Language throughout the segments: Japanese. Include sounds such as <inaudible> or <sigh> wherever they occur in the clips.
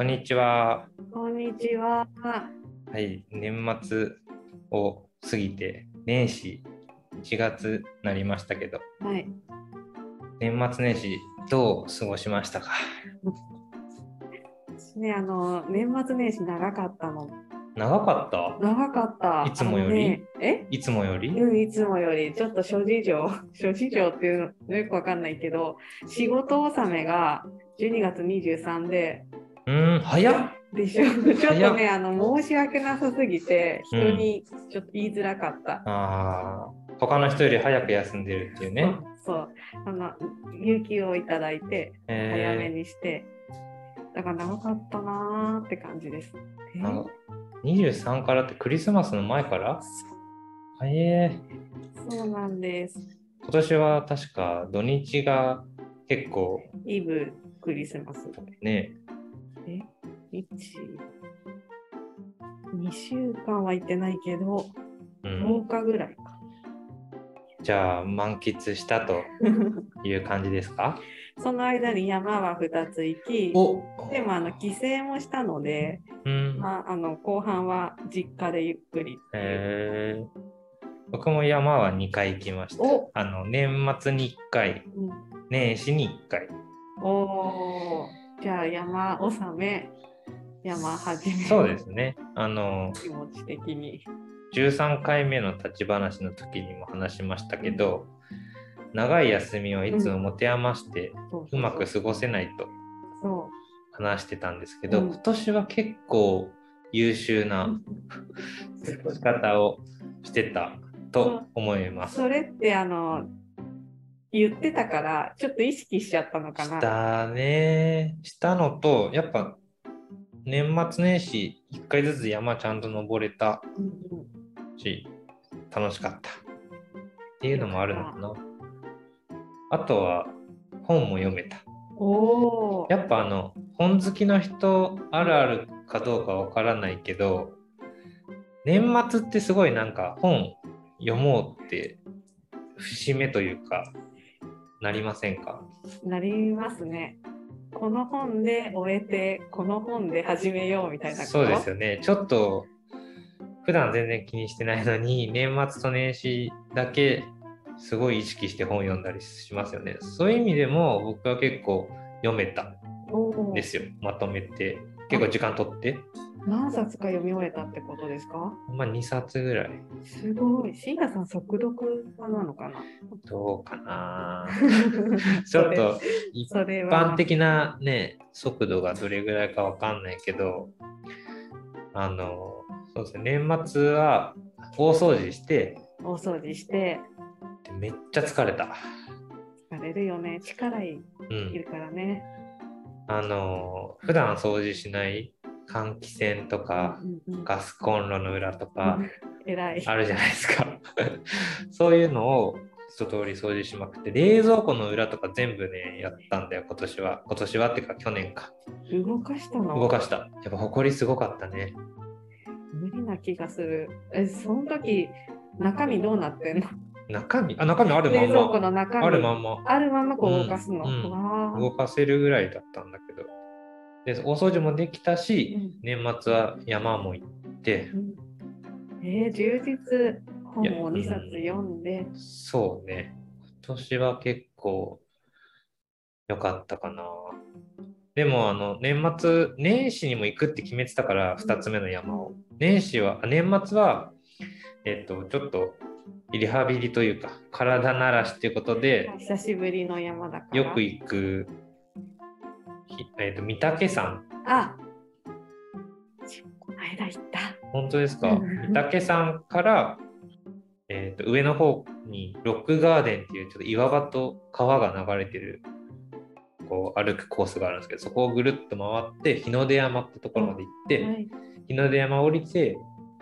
こんにちは。こんにちは。はい、年末を過ぎて、年始1月になりましたけど、はい。年末年始どう過ごしましたか？ね、あの、年末年始長かったの。長かった？長かった。いつもより？ねえ？いつもより？うん、いつもより、ちょっと諸事情、<laughs> 諸事情っていうのよくわかんないけど、仕事納めが12月23で、うーん、早っでしょちょっとね、あの、申し訳なさすぎて、人にちょっと言いづらかった。あー他の人より早く休んでるっていうね。そう。あの、有給をいただいて、早めえにして、だから長かったなーって感じです。えー、なんか23からってクリスマスの前から？早えそうなんです。今年は確か土日が結構イブ、クリスマス。ね、え ?1、2週間は行ってないけど、うん、10日ぐらいか。じゃあ満喫したと <laughs> いう感じですか？その間に山は2つ行き、おでもあの帰省もしたので、うん。まあ、あの後半は実家でゆっくり。えー、僕も山は2回行きました。おあの年末に1回、うん年始に1回。おーじゃあ山納め、山始め。そうですね。あの気持ち的に。13回目の立ち話の時にも話しましたけど、長い休みをいつも持て余してそうまく過ごせないとそ話してたんですけど、うん今年は結構優秀うな。過ごし方をしてたと思います。それってあの言ってたからちょっと意識しちゃったのかな。したね。したのと、やっぱ年末年始1回ずつ山ちゃんと登れたし、楽しかった。っていうのもあるのかな。あとは本も読めた。おお。やっぱあの本好きの人あるあるかどうかわからないけど、年末ってすごいなんか本読もうって節目というか、なりませんか？なりますね。この本で終えてこの本で始めようみたいな。そうですよね。ちょっと普段全然気にしてないのに年末と年始だけすごい意識して本読んだりしますよね。そういう意味でも僕は結構読めたんですよ。まとめて。結構時間取って。何冊か読み終えたってことですか？まあ2冊ぐらい。すごい。シーナさん速読派なのかな？どうかな？<laughs> ちょっと一般的なね、速度がどれぐらいかわかんないけど、あの、そうですね、年末は大掃除して、大掃除してでめっちゃ疲れた。疲れるよね。力いうん。るからね。あの、普段掃除しない換気扇とか、うんうんガスコンロの裏とか偉い。あるじゃないですか。<laughs> そういうのを一通り掃除しまくって、冷蔵庫の裏とか全部ね、やったんだよ、今年は。今年はっていうか去年か。動かしたの？動かした。やっぱ埃すごかったね。無理な気がする。え、その時、中身どうなってんの？中身、あ、中身あるまん冷蔵庫ま。の中身。あるまんま。あるままこう動かすの。うんうん動かせるぐらいだったんだけど。で、大掃除もできたし、うん年末は山も行って、うんえー充実。本を2冊読んで。そうね。今年は結構良かったかな。でも、あの、年末、年始にも行くって決めてたから、2つ目の山を。年始は、あ年末は、えっと、ちょっと、リハビリというか、体慣らしっていうことで、久しぶりの山だから。よく行く、ひえっと、御嶽山。あこの間行った。本当ですか？うん御嶽山から、えっと上の方にロックガーデンっていうちょっと岩場と川が流れてるこう歩くコースがあるんですけどそこをぐるっと回って日の出山ってところまで行って、はい日の出山降りて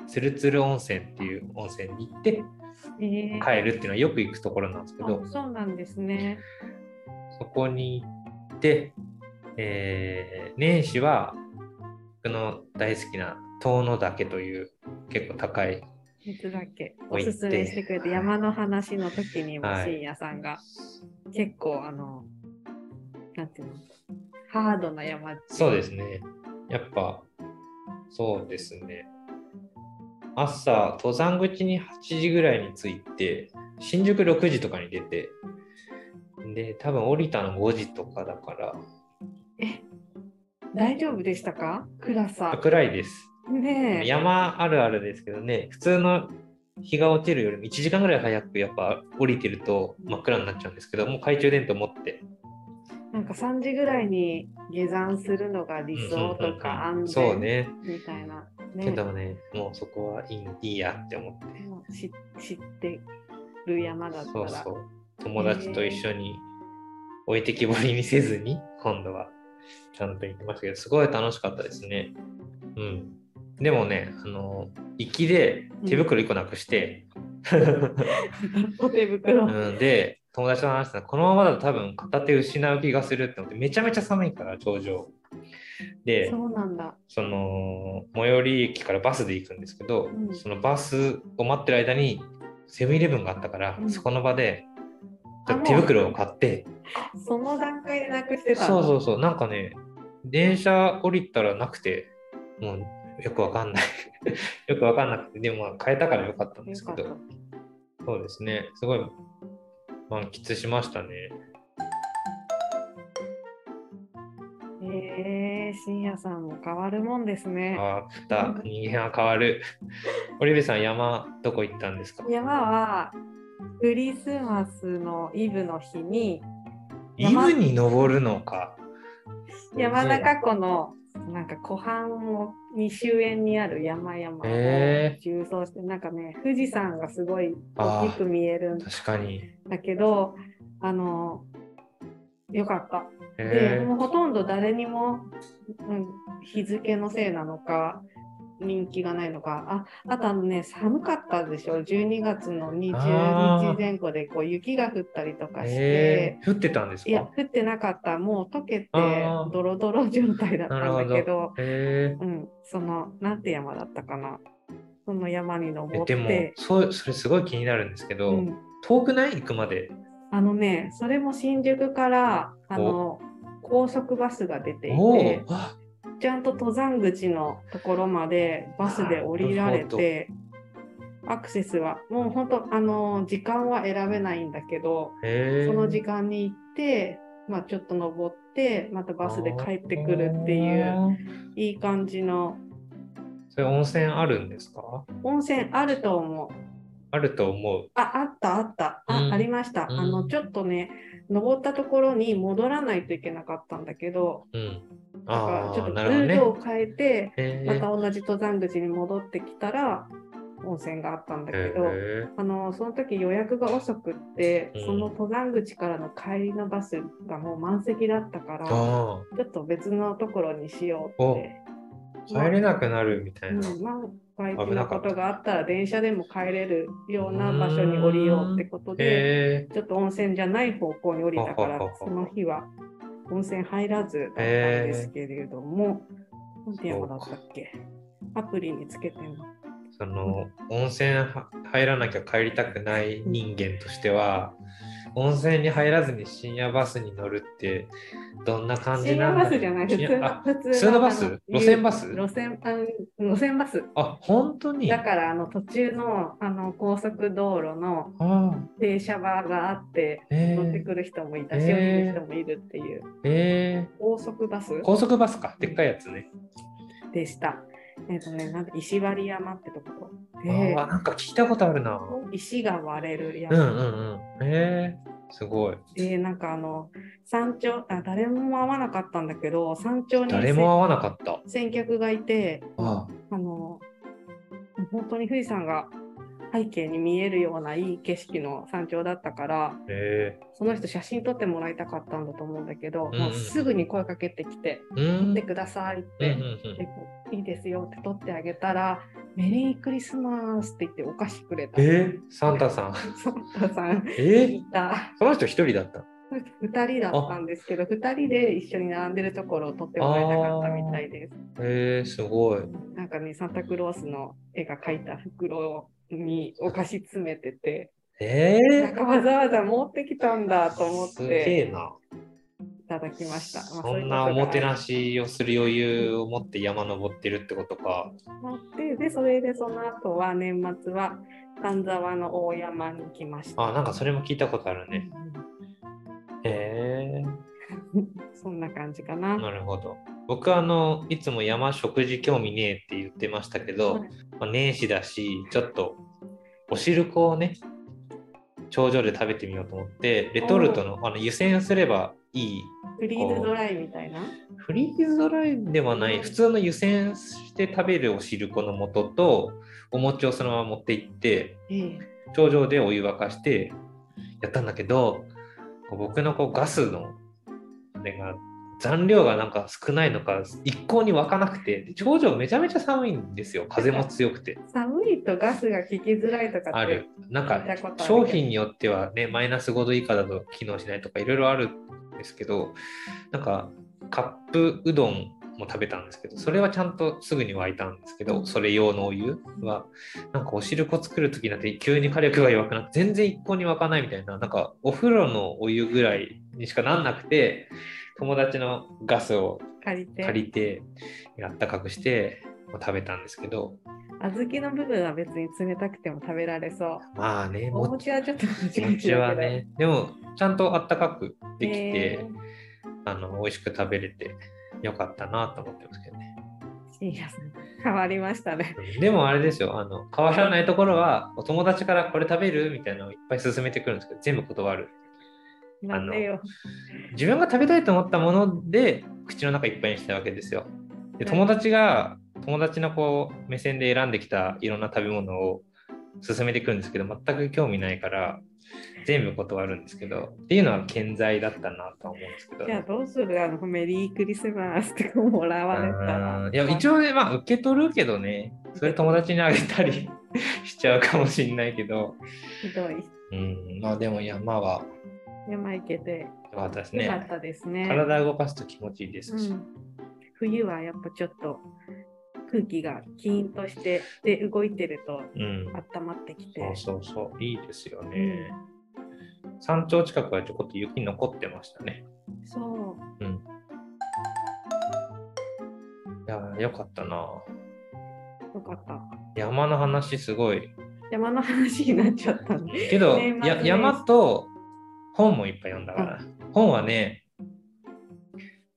つるつる温泉っていう温泉に行ってえー帰るっていうのはよく行くところなんですけど、あそうなんですね。そこに行って、えー年始は僕の大好きな遠野岳という結構高い水だけおすすめしてくれて山の話の時にもはい。深夜さんが結構あのなんていうのハードな山そうですね。やっぱ、そうですね。朝、登山口に8時ぐらいに着いて、新宿6時とかに出て、で、多分降りたの5時とかだから、大丈夫でしたか？暗さ。暗いです。ねえ。山あるあるですけどね、普通の日が落ちるよりも1時間ぐらい早くやっぱ降りてると真っ暗になっちゃうんですけど、もう懐中電灯持って。なんか3時ぐらいに下山するのが理想とか安全。みたいな。ねけどね、もうそこはいいいいやって思って。知ってる山だったら。そうそう。友達と一緒に置いてきぼりにせずに、今度はちゃんと行きましたけど、すごい楽しかったですね。うん。でもね、あの、行きで手袋1個なくして、お <laughs> 手袋。うん、で、友達と話したら、このままだと多分片手失う気がするって思って、めちゃめちゃ寒いから、頂上。で、そうなんだ。その、最寄り駅からバスで行くんですけど、うんそのバスを待ってる間に、セブンイレブンがあったから、うんそこの場で、手袋を買って、その段階でなくしてたそうそうう。そう、なんかね、電車降りたらなくて、もうよくわかんない。<laughs> よくわかんなくて、でもまあ変えたからよかったんですけど、。そうですね、すごい満喫しましたね。えー、深夜さんも変わるもんですね。変わった、人間は変わる。オリベさん、山どこ行ったんですか？山はクリスマスのイブの日にイブに登るのか。山中湖のなんか湖畔をに終焉にある山々をへ縦走して、なんかね富士山がすごい大きく見えるん確かに。だけどあのよかった。へでもうほとんど誰にも、うん、日付のせいなのか人気がないのか。ああとあのね寒かったでしょ。12月の20あー日前後でこう雪が降ったりとかして。え。降ってたんですいやか降ってなかった。もう溶けてドロドロ状態だったんだけど。へうん、そのなんて山だったかな。その山にえ登っでもて、そう、それすごい気になるんですけど、うん、遠くない？行くまで。あのねそれも新宿からあの高速バスが出ていおて。お、あちゃんと登山口のところまでバスで降りられてアクセスはもう本当あの時間は選べないんだけど。その時間に行って、まあ、ちょっと登ってまたバスで帰ってくるっていういい感じのそれ温泉あるんですか？温泉あると思う。あると思う。あ、あったあった。あ、うんありました。うんあの、ちょっとね、登ったところに戻らないといけなかったんだけど、うん。だかちょっとルート。を変えて、へまた同じ登山口に戻ってきたら、温泉があったんだけど、へあの、その時予約が遅くって、うんその登山口からの帰りのバスがもう満席だったから、ちあょっと別のところにしようって。あ、帰れなくなるみたいな。うん、まあ、外危なかった地のことがあったら電車でも帰れるような場所に降りようってことで。ちょっと温泉じゃない方向に降りたからその日は温泉入らずだったんですけれども、なんて山だったっけ？アプリにつけてんの。その温泉は入らなきゃ帰りたくない人間としては、温泉に入らずに深夜バスに乗るってどんな感じ深夜なんだバスじゃない、普通のバス。路線バス？路線あ路線バス。あ、本当に？だからあの途中のあの高速道路の停車場があって、えー、乗ってくる人もいたし、えー。降りる人もいるっていう。え高速バス？ー、高速バスか。でっかいやつね。でした。えっ、とね、なんで石割山ってところあで、あ、なんか聞いたことあるな。石が割れるうん山。うんうん。えー、すごい。で、なんかあの、山頂あ、誰も会わなかったんだけど、山頂に誰も会わなかった。先客がいて、ああの、本当に富士山が背景に見えるようないい景色の山頂だったから、えその人写真撮ってもらいたかったんだと思うんだけど、うんもうすぐに声かけてきて、ー、うん。撮ってくださいっうんて、うんでいいですよって撮ってあげたら、メリークリスマスって言ってお菓子くれた。えー、サンタさん。<laughs> サンタさんえいた。その人一人だった。2人だったんですけど、2人で一緒に並んでるところを撮ってもらいたかったみたいです。えー、すごい。なんかね、サンタクロースの絵が描いた袋にお菓子詰めてて、えなんかわざわざ持ってきたんだと思っー、すげて、えな。ただきました。まあそんなおもてな。しをする余裕を持って山登ってるってことか。そういうことがあってで、それでその後は年末は丹沢の大山に来ました。あ、なんかそれも聞いたことあるね。へえ <laughs> そんな感じかな。なるほど。僕はあのいつも山食事興味ねえって言ってましたけど、はいまあ、年始だしちょっとお汁粉をね頂上で食べてみようと思ってレトルトのあの湯煎すればいいフリーズドライみたいな？フリーズドライではない普通の湯煎して食べるお汁粉の素とお餅をそのまま持って行ってええ。頂上でお湯沸かしてやったんだけど僕のこうガスのあれが残量がなんか少ないのか一向に沸かなくてで頂上めちゃめちゃ寒いんですよ。風も強くて。<laughs> 寒いとガスが効きづらいとかある。なんか商品によってはねマイナス5度以下だと機能しないとかいろいろあるんですけどなんかカップうどんも食べたんですけどそれはちゃんとすぐに沸いたんですけどそれ用のお湯はなんかお汁粉作る時になって急に火力が弱くなって全然一向に沸かないみたいななんかお風呂のお湯ぐらいにしかなんなくて友達のガスを借りて。あったかくして食べたんですけど小豆の部分は別に冷たくても食べられそう。まあねおも餅はちょっと難しい気持ちはねでもちゃんとあったかくできて、えあの美味しく食べれてよかったなと思ってますけどね。ー、いや変わりましたね。でもあれですよ、あの変わらないところは、お友達からこれ食べるみたいなのをいっぱい勧めてくるんですけど、全部断る。なんでよ。自分が食べたいと思ったもので、口の中いっぱいにしたいわけですよ。で友達が、友達のこう目線で選んできたいろんな食べ物を勧めてくるんですけど、全く興味ないから、全部断るんですけど、っていうのは健在だったなとは思うんですけど。じゃあどうする？あのメリークリスマスとかもらわれた？らうん。いや、一応ね、まあ、受け取るけどね、それ友達にあげたりしちゃうかもしんないけど、ひどい。うん、まあでも山は山行けて良かったですね。よかったですね。体動かすと気持ちいいですし。うん、冬はやっぱちょっと空気がキーンとしてで動いてるとうん、温まってきて。そうそうそう、いいですよね。山頂近くはちょこっと雪残ってましたね。そう。うん。いや、よかったな。よかった。山の話すごい。山の話になっちゃったんで。けど、年末ですや山と本もいっぱい読んだから。本はね、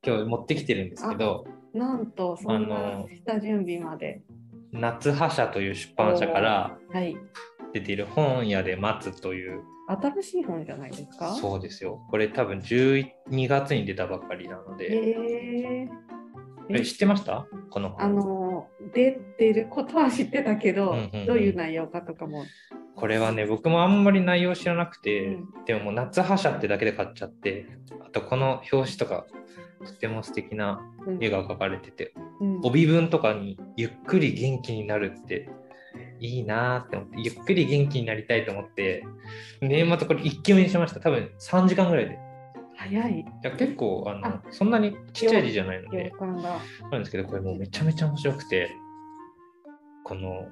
今日持ってきてるんですけど、なんと、そんあなの下準備まで。夏葉社という出版社からはい。出ている本屋で待つという、新しい本じゃないですか？そうですよ。これ多分12月に出たばっかりなのへで、ええ知ってました？このあ本。の、出てることは知ってたけど、うんうんうんどういう内容かとかも。これはね、僕もあんまり内容知らなくて、うんでももう夏葉社ってだけで買っちゃって、あとこの表紙とか、とても素敵なうん絵が描かれてて、うん帯文とかにゆっくり元気になるっていいなーって思って、ゆっくり元気になりたいと思って、年末これ一気目にしました。多分3時間ぐらいで。い早いや結構あのあそんなにちっちゃい字じゃないの洋で。なんですけど、これもうめちゃめちゃ面白くて、この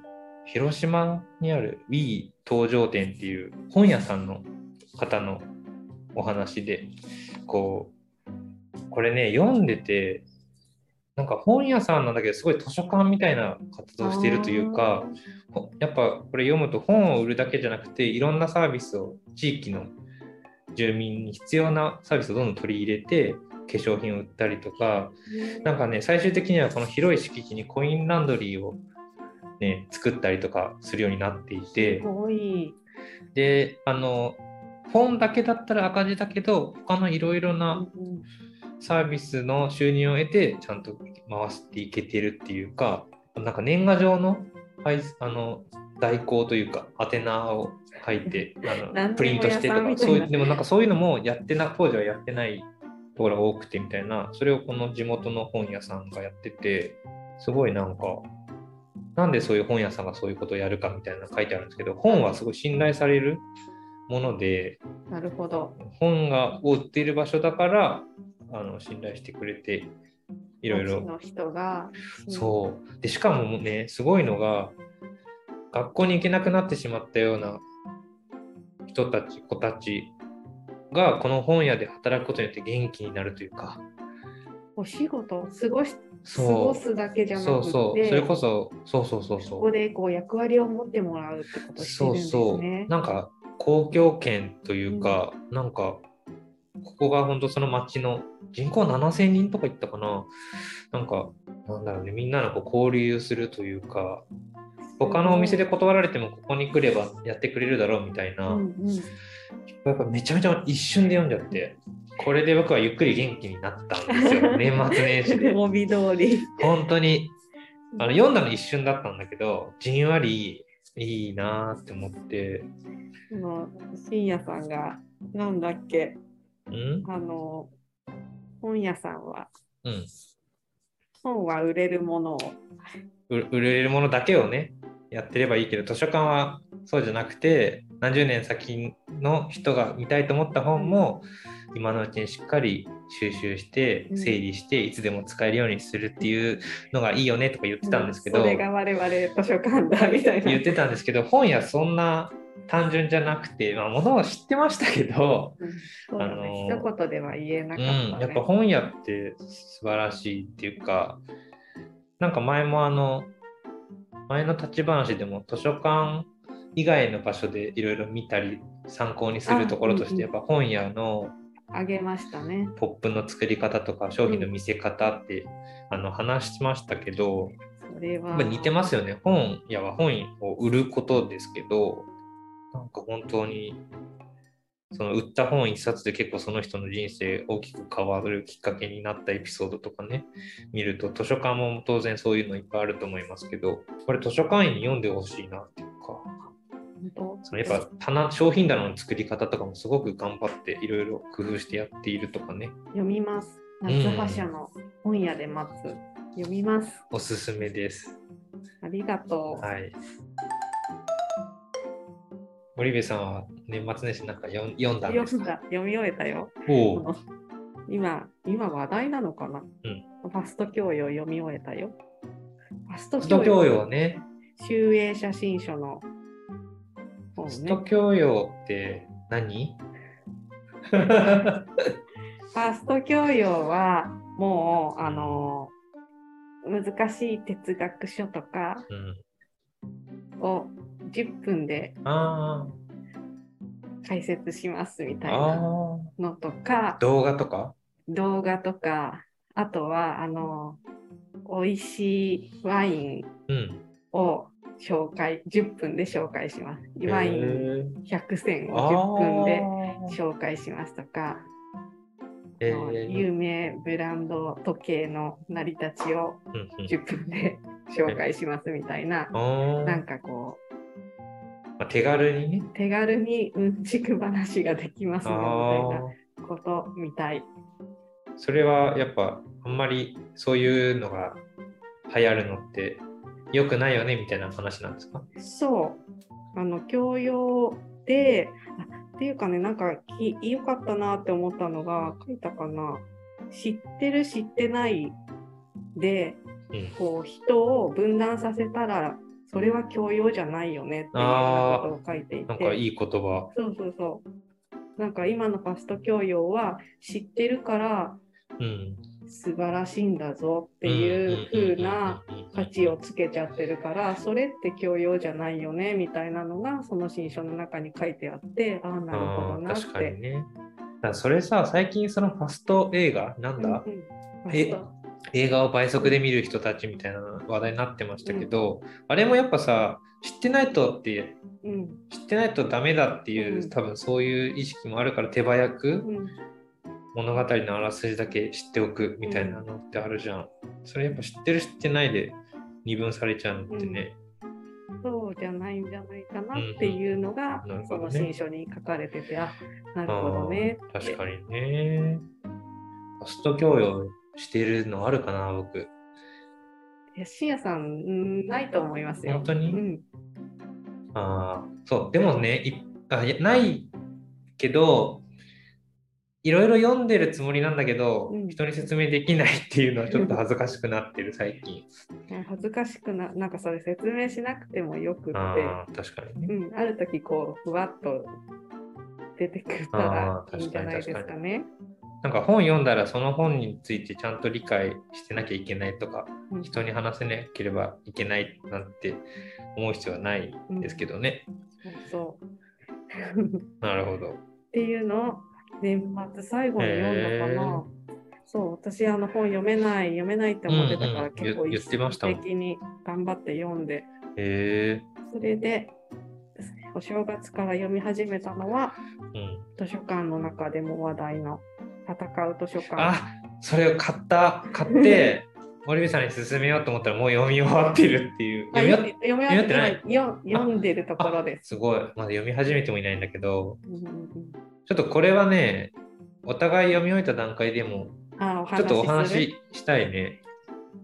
広島にある Wii 東上店っていう本屋さんの方のお話で、こう、これね、読んでて、なんか本屋さんなんだけど、すごい図書館みたいな活動しているというか、やっぱこれ読むと本を売るだけじゃなくて、いろんなサービスを地域の住民に必要なサービスをどんどん取り入れて、化粧品を売ったりとか、なんかね、最終的にはこの広い敷地にコインランドリーを、ね、作ったりとかするようになっていて。す、ごい。で、あの、本だけだったら赤字だけど、他のいろいろなうんサービスの収入を得て、ちゃんと回していけてるっていうか、なんか年賀状のはいあの代行というか、宛名を書いて、<laughs> あのプリントしてとか、そういうでもなんかそういうのもやってな、当時はやってないところが多くてみたいな、それをこの地元の本屋さんがやってて、すごいなんか、なんでそういう本屋さんがそういうことをやるかみたいなの書いてあるんですけど、本はすごい信頼されるもので、なるほど。本がを売っている場所だからあの信頼してくれていろいろ町の人が。そうでしかもねすごいのが学校に行けなくなってしまったような人たち子たちがこの本屋で働くことによって元気になるというかお仕事過ごし過そうごすだけじゃなくてそうそう。それこそそうそうそうこそう。こでこう役割を持ってもらうってことをしてるんそうですそうね。なんか公共圏というか、なんかここが本当その町の人口7000人とかいったかな。なんかなんだろうね。みんなのこう交流するというか他のお店で断られてもここに来ればやってくれるだろうみたいな、うんうん。やっぱめちゃめちゃ一瞬で読んじゃってこれで僕はゆっくり元気になったんですよ。<laughs> 年末年始で。帯通り。本当に。あの読んだの一瞬だったんだけどじんわりいいなーって思って。あの深夜さんがなんだっけ。うん？あの本屋さんはうん。本は売れるものを。う売れるものだけをねやってればいいけど図書館はそうじゃなくて何十年先の人が見たいと思った本も今のうちにしっかり収集してうん。整理していつでも使えるようにするっていうのがいいよねとか言ってたんですけど、それが我々図書館だみたいな。言ってたんですけど本屋そんな単純じゃなくて、まあ、ものは知ってましたけど、うん。あのー一言では言えなうかった、ね。ん、やっぱ本屋って素晴らしいっていうかなんか前もあの前の立ち話でも図書館以外の場所でいろいろ見たり参考にするところとしてやっぱ本屋のあげましたね。ポップの作り方とか商品の見せ方って、あの話しましたけどそれは。似てますよね。本屋は本を売ることですけどなんか本当にその売った本一冊で結構その人の人生大きく変わるきっかけになったエピソードとかね見ると図書館も当然そういうのいっぱいあると思いますけどこれ図書館員に読んでほしいなっていうかそのやっぱ棚商品棚の作り方とかもすごく頑張っていろいろ工夫してやっているとかね読みます。ん夏葉社の本屋で待つ。読みます。おすすめです。ありがとう。はい。森部さんは年末年始なんか読ん読んだんですか？読んだ読み終えたよ。<laughs> 今、今話題なのかな、ファスト教養読み終えたよ。ファスト教教養養ね。集英写真書の本スね。ト教養って何？<laughs> ファースト教養はもうあの難しい哲学書とかうん、を10分であ解説しますみーたいなあのとか。ー、動画とか？動画とか。あとはあの美味しいワインうん。を紹介10分で紹介します。ワインへー100選をあ10分でー紹介しますとか、えー有名ブランド時計の成り立ちをうんうん10分で紹介しますみたいな、なんかこまあ、手軽にね。う、手軽にうんちく話ができますねみたいあなことみたい。ーそれはやっぱあんまりそういうのが流行るのって良くないよねみたいな話なんですか？そう、あの教養で、あっていうかね、なんかき良かったなって思ったのが、書いたかな、知ってる、知ってないで、うん。こう人を分断させたら、それは教養じゃないよねっていうようなことを書いていて。なんかいい言葉。そうそうそう。なんか今のファスト教養は知ってるからうん。素晴らしいんだぞっていう風な価値をつけちゃってるからそれって教養じゃないよねみたいなのがその新書の中に書いてあってああなるほどなっ確かにて。ね。だそれさ、最近そのファスト映画、なんだ、うんうんえ映画を倍速で見る人たちみたいな話題になってましたけど、あれもやっぱさ、知ってないとって、うん。知ってないとダメだっていう、うん。多分そういう意識もあるから手早くうん物語のあらすじだけ知っておくみたいなのってあるじゃん。それやっぱ知ってる知ってないで二分されちゃうのってね。そうじゃないんじゃないかなっていうのが、うんうんなるその新書に書かれててあなるほどね確かにね。ファスト教養してるのあるかな、僕。いや深夜さんうんないと思いますよ。本当に？うんああ、そう、でもね、いあいやないけど、いろいろ読んでるつもりなんだけど、うん人に説明できないっていうのはちょっと恥ずかしくなってる、最近。<laughs> 恥ずかしくな、なんかそれ説明しなくてもよくって、ああ、確かにね。うん、ある時こう、ふわっと出てくれたらいいんじゃないですかね。なんか本読んだらその本についてちゃんと理解してなきゃいけないとか、うん人に話せなければいけないなんて思う必要はないんですけどね。そうそう <laughs> なるほど。っていうのを年末最後に読んだかへな。そう私あの本読めない読めないって思ってたから、うんうん結構言言ってましたもん的に頑張って読んでへえ。それでお正月から読み始めたのはうん。図書館の中でも話題の戦う図書館。あそれを買った。買って、<laughs> 森部さんに勧めようと思ったらもう読み終わってるっていう。あ読み読終わって今よ読んでるところです。すごい。まだ読み始めてもいないんだけど、ちょっとこれはね、お互い読み終えた段階でもちょっとお話ししたいね。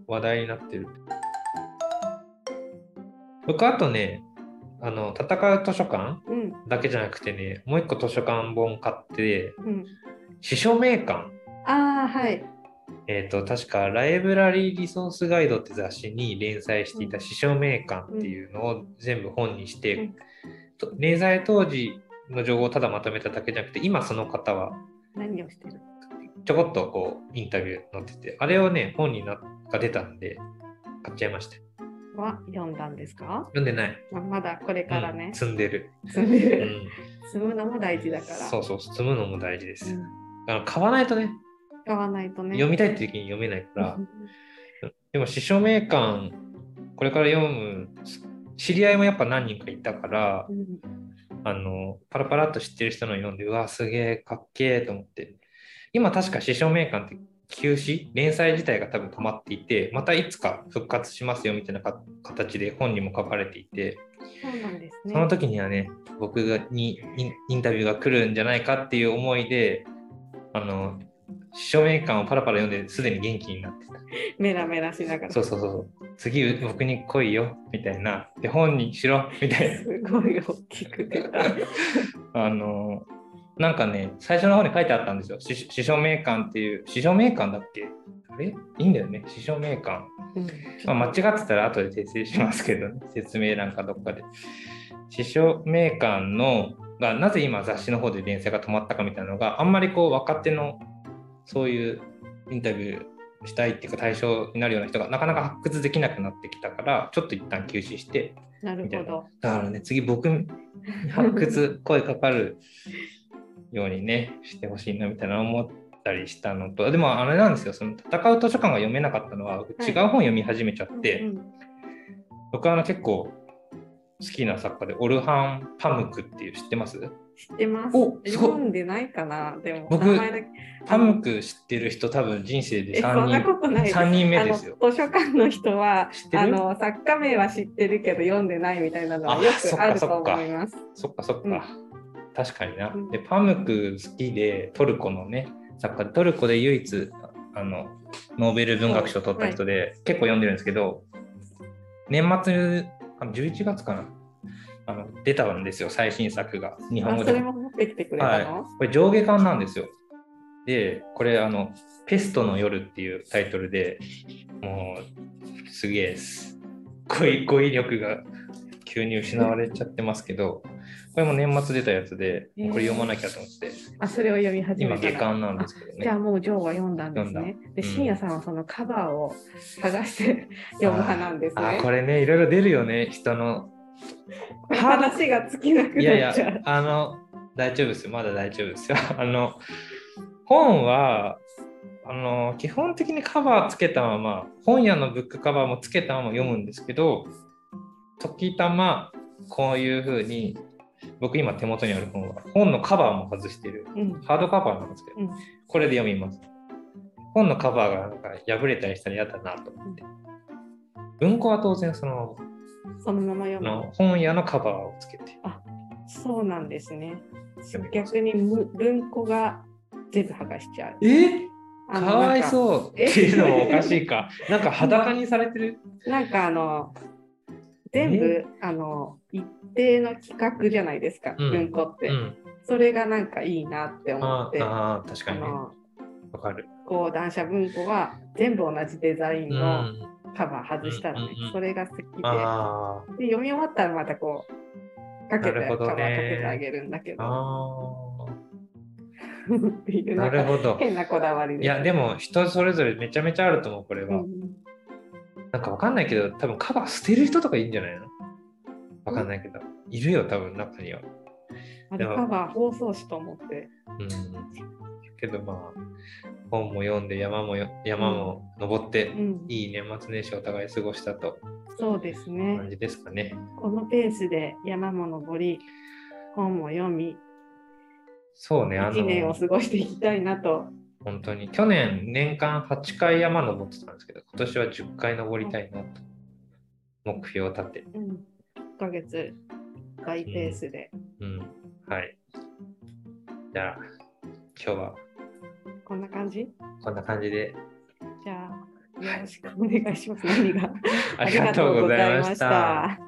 話題になってる。僕、あとね、あの、戦う図書館うんだけじゃなくてね、もう一個図書館本買って、うん、司書名館。ああはい。えっ、と、確か、ライブラリーリソースガイドって雑誌に連載していた司書名館っていうのを全部本にして、うんと連載当時の情報をただまとめただけじゃなくて、今その方は何をしてる？ちょこっとこうインタビュー載ってて、あれをね、本になが出たんで、買っちゃいました。は読んだんですか、読んでない。まあ、まだこれからうんね、積んでる。積んでる。うん、<laughs> 積むのも大事だから。そうそう、積むのも大事です。うん買わないとね、買わないとね。読みたいって時に読めないからう、んでも、司書名館、これから読む、知り合いもやっぱ何人かいたからう、んあの、パラパラっと知ってる人の読んで、うわ、すげえ、かっけえと思って。今、確か司書名館って休止、連載自体が多分止まっていて、またいつか復活しますよみたいなか形で本にも書かれていて、そうなんですね。その時にはね、僕がにインタビューが来るんじゃないかっていう思いで、あの、司書名館をパラパラ読んですでに元気になってた。メラメラしながら。そうそうそう。次僕に来いよみたいな。で、本にしろみたいな。すごい大きく出た。<laughs> あの、なんかね、最初の方に書いてあったんですよ。司司書名館っていう、司書名館だっけ？あれ？いいんだよね、司書名館。うんまあ、間違ってたら後で訂正しますけど、ね、説明欄かどっかで。司書名館のがなぜ今雑誌の方で連載が止まったかみたいなのがあんまりこう若手のそういうインタビューしたいっていうか対象になるような人がなかなか発掘できなくなってきたからちょっと一旦休止してなるほど。だからね次僕に発掘声かかるようにねしてほしいなみたいな思ったりしたのとでもあれなんですよ。その戦う図書館が読めなかったのは僕違う本読み始めちゃって、うん。僕はあの結構好きな作家でオルハン・パムクっていう知ってます？知ってます。おすごい。読んでないかな？でも、僕名前だけ。パムク知ってる人多分人生でえ、そ3んなこ人とないです。3人目ですよ。図書館の人はあの作家名は知ってるけど読んでないみたいなのはあよくあると思います。そっかそっか、うん。確かにな。うん。でパムク好きでトルコのね作家でトルコで唯一あのノーベル文学賞を取った人で、結構読んでるんですけど年末あの11月かな？あの出たんですよ最新作が日本あ語でこれ上下巻なんですよ。で、これあの、ペストの夜っていうタイトルでもうすげえです。語彙語彙力が急に失われちゃってますけど、これも年末出たやつで、これ読まなきゃと思って、あそれを読み始め今下巻なんですけどじゃあね。もうジョーは読んだんです読ね。で、うん深夜さんはそのカバーを剥がして読む派なんですあーね。これね、いろいろ出るよね、人の。話が尽きなくいやいなっちゃう。や、あの、大丈夫ですよ。まだ大丈夫ですよ。<laughs> あの、本は、あの、基本的にカバーつけたまま、本屋のブックカバーもつけたまま読むんですけど、時たま、こういうふうに、僕今手元にある本は、本のカバーも外してる。うんハードカバーなんですけど、うんこれで読みます。本のカバーがなんか破れたりしたら嫌だなと思って。文庫は当然そのそのまま読む。の本屋のカバーをつけてそうなんですね。逆にむ文庫が全部剥がしちゃう。え？あのかわいう。そうっていうのもおかしいか。<laughs> なんか裸にされてる？なんかあの全部あの一定の企画じゃないですか、うん文庫って、うん。それがなんかいいなって思って。ああ確かにわかる。講談社文庫は全部同じデザインうん。カバー外したらね、うんうんうんそれが好きであで読み終わったらまたこうかけて、カバーかけてあげるんだけー。どああ。っていうなるほど。変なこだわりです。いや、でも人それぞれめちゃめちゃあると思う、これは。うん、なんかわかんないけど、多分カバー捨てる人とかいいんじゃないの？わかんないけど。いるよ、多分中には。あれカバー放送紙と思って。うん。けどまあ、本も読んで山もよ山も登って、うん、いい年末年始をお互い過ごしたとそうですね感。じですかね。このペースで山も登り、本も読み、そうね、あ1年をの、過ごしていきたいなと。本当に、去年年間8回山登ってたんですけど、今年は10回登りたいなと、目標を立て。うん、1ヶ月大ペースで、うん。はい。じゃあ、今日はこんな感じ？こんな感じで、じゃあ、よろしくお願いします。何が？ありがとうございました。ありがとうございました